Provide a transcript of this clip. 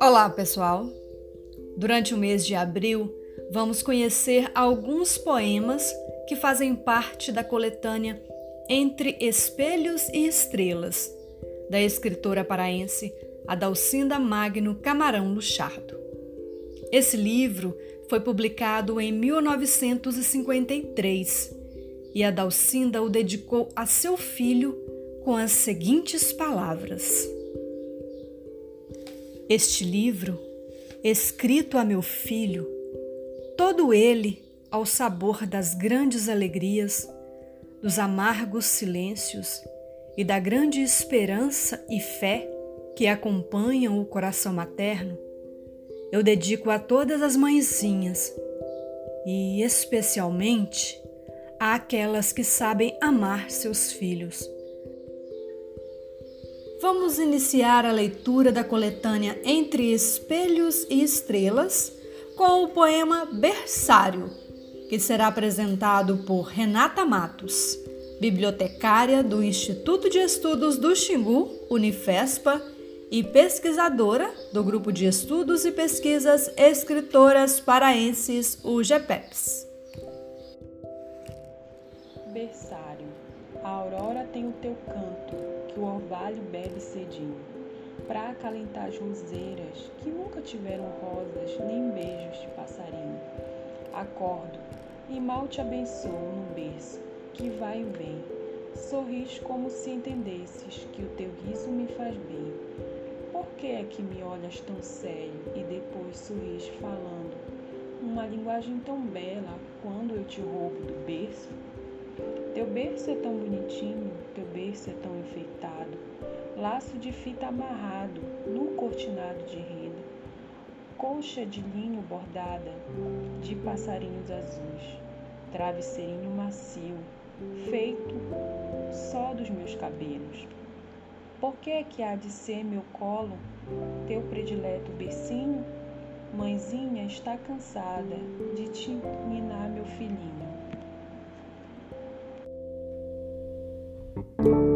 Olá, pessoal! Durante o mês de abril, vamos conhecer alguns poemas que fazem parte da coletânea Entre Espelhos e Estrelas, da escritora paraense Adalcinda Magno Camarão Luchardo. Esse livro foi publicado em 1953 e Adalcinda o dedicou a seu filho com as seguintes palavras: Este livro, escrito a meu filho, todo ele ao sabor das grandes alegrias, dos amargos silêncios e da grande esperança e fé que acompanham o coração materno, eu dedico a todas as mãezinhas e, especialmente, àquelas que sabem amar seus filhos. Vamos iniciar a leitura da coletânea Entre Espelhos e Estrelas com o poema Berçário, que será apresentado por Renata Matos, bibliotecária do Instituto de Estudos do Xingu, Unifespa, e pesquisadora do Grupo de Estudos e Pesquisas Escritoras Paraenses, UGPEPS. A aurora tem o teu canto, que o orvalho bebe cedinho, para acalentar as roseiras que nunca tiveram rosas nem beijos de passarinho. Acordo e mal te abençoo no berço, que vai e vem. Sorris como se entendesses que o teu riso me faz bem por que é que me olhas tão sério e depois sorris falando uma linguagem tão bela quando eu te roubo do berço? Teu berço é tão bonitinho, teu berço é tão enfeitado, laço de fita amarrado no cortinado de renda, colcha de linho bordada de passarinhos azuis, travesseirinho macio, feito só dos meus cabelos. Por que é que há de ser meu colo teu predileto bercinho? Mãezinha está cansada de te ninar meu filhinho. Thank you.